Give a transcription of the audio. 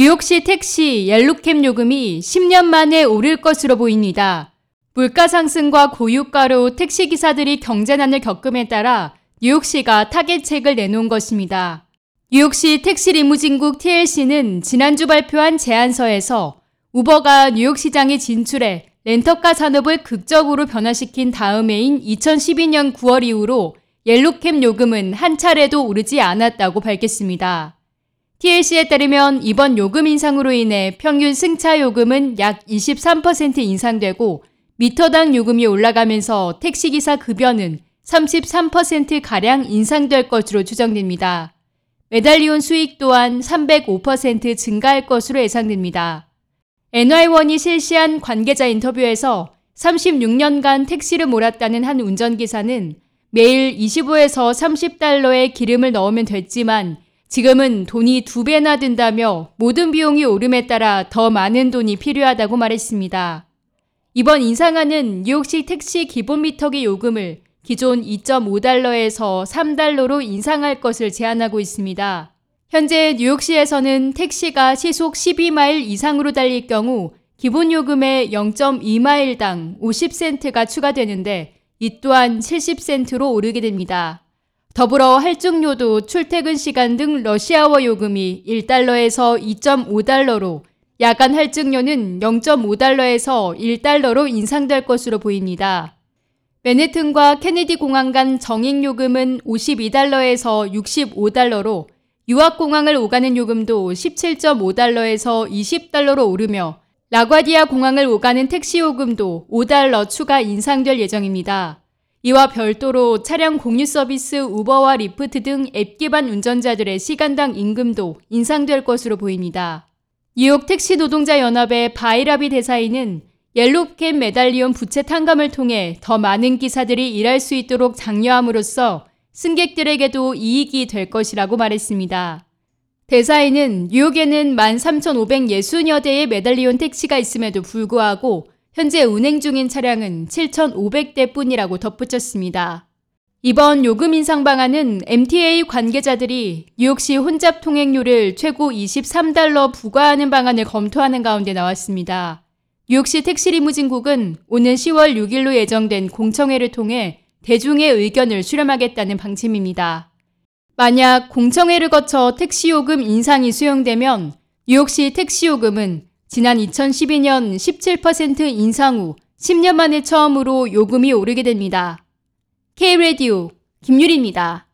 뉴욕시 택시 yellow cab 요금이 10년 만에 오를 것으로 보입니다. 물가 상승과 고유가로 택시 기사들이 경제난을 겪음에 따라 뉴욕시가 타개책을 내놓은 것입니다. 뉴욕시 택시 리무진국 TLC는 지난주 발표한 제안서에서 우버가 뉴욕시장에 진출해 렌터카 산업을 극적으로 변화시킨 다음해인 2012년 9월 이후로 yellow cab 요금은 한 차례도 오르지 않았다고 밝혔습니다. TLC에 따르면 이번 요금 인상으로 인해 평균 승차 요금은 약 23% 인상되고 미터당 요금이 올라가면서 택시기사 급여는 33%가량 인상될 것으로 추정됩니다. 메달리온 수익 또한 305% 증가할 것으로 예상됩니다. NY1이 실시한 관계자 인터뷰에서 36년간 택시를 몰았다는 한 운전기사는 매일 25에서 30달러의 기름을 넣으면 됐지만 지금은 돈이 두 배나 든다며 모든 비용이 오름에 따라 더 많은 돈이 필요하다고 말했습니다. 이번 인상안은 뉴욕시 택시 기본 미터기 요금을 기존 2.5달러에서 3달러로 인상할 것을 제안하고 있습니다. 현재 뉴욕시에서는 택시가 시속 12마일 이상으로 달릴 경우 기본 요금의 0.2마일당 50센트가 추가되는데 이 또한 70센트로 오르게 됩니다. 더불어 할증료도 출퇴근 시간 등 러시아워 요금이 1달러에서 2.5달러로 야간 할증료는 0.5달러에서 1달러로 인상될 것으로 보입니다. 맨해튼과 케네디 공항 간 정액 요금은 52달러에서 65달러로 유학공항을 오가는 요금도 17.5달러에서 20달러로 오르며 라과디아 공항을 오가는 택시 요금도 5달러 추가 인상될 예정입니다. 이와 별도로 차량 공유 서비스 우버와 리프트 등 앱 기반 운전자들의 시간당 임금도 인상될 것으로 보입니다. 뉴욕 택시 노동자 연합의 바이라비 데사이는 yellow cab medallion 부채 탕감을 통해 더 많은 기사들이 일할 수 있도록 장려함으로써 승객들에게도 이익이 될 것이라고 말했습니다. 데사이는 뉴욕에는 13,560여 대의 medallion 택시가 있음에도 불구하고 현재 운행 중인 차량은 7,500대 뿐이라고 덧붙였습니다. 이번 요금 인상 방안은 MTA 관계자들이 뉴욕시 혼잡 통행료를 최고 23달러 부과하는 방안을 검토하는 가운데 나왔습니다. 뉴욕시 택시 리무진국은 오는 10월 6일로 예정된 공청회를 통해 대중의 의견을 수렴하겠다는 방침입니다. 만약 공청회를 거쳐 택시 요금 인상이 수용되면 뉴욕시 택시 요금은 지난 2012년 17% 인상 후 10년 만에 처음으로 요금이 오르게 됩니다. K-Radio 김유리입니다.